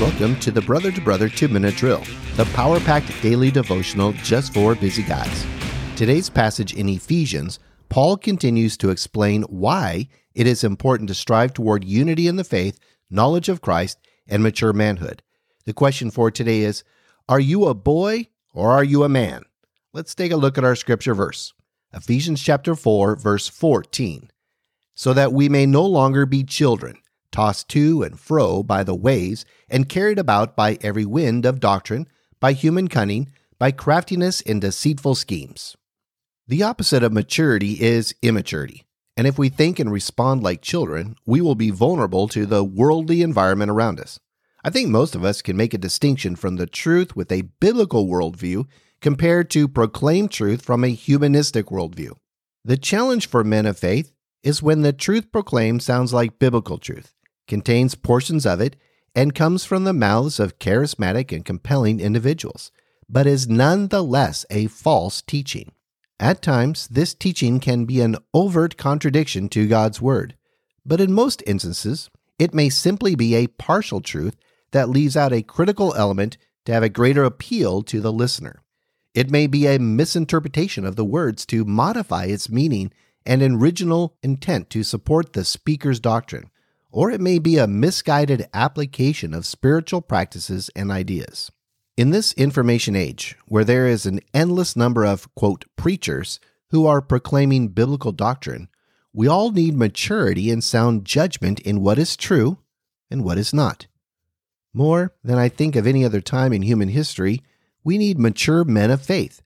Welcome to the Brother to Brother 2 Minute Drill, the power packed daily devotional just for busy guys. Today's passage in Ephesians, Paul continues to explain why it is important to strive toward unity in the faith, knowledge of Christ, and mature manhood. The question for today is Are you a boy or are you a man? Let's take a look at our scripture verse Ephesians chapter 4, verse 14. So that we may no longer be children tossed to and fro by the waves, and carried about by every wind of doctrine, by human cunning, by craftiness in deceitful schemes. The opposite of maturity is immaturity. And if we think and respond like children, we will be vulnerable to the worldly environment around us. I think most of us can make a distinction from the truth with a biblical worldview compared to proclaimed truth from a humanistic worldview. The challenge for men of faith is when the truth proclaimed sounds like biblical truth contains portions of it, and comes from the mouths of charismatic and compelling individuals, but is nonetheless a false teaching. At times, this teaching can be an overt contradiction to God's Word, but in most instances, it may simply be a partial truth that leaves out a critical element to have a greater appeal to the listener. It may be a misinterpretation of the words to modify its meaning and original intent to support the speaker's doctrine or it may be a misguided application of spiritual practices and ideas. In this information age, where there is an endless number of, quote, preachers who are proclaiming biblical doctrine, we all need maturity and sound judgment in what is true and what is not. More than I think of any other time in human history, we need mature men of faith,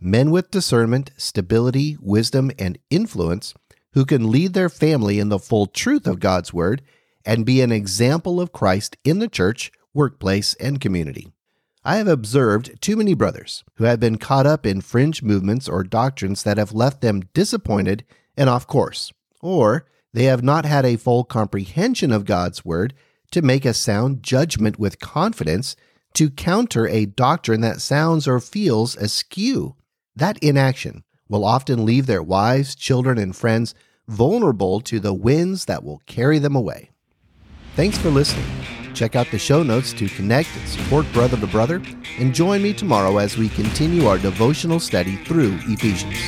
men with discernment, stability, wisdom, and influence who can lead their family in the full truth of God's Word and be an example of Christ in the church, workplace, and community. I have observed too many brothers who have been caught up in fringe movements or doctrines that have left them disappointed and off course, or they have not had a full comprehension of God's Word to make a sound judgment with confidence to counter a doctrine that sounds or feels askew. That inaction will often leave their wives, children, and friends vulnerable to the winds that will carry them away. Thanks for listening. Check out the show notes to connect and support Brother to Brother, and join me tomorrow as we continue our devotional study through Ephesians.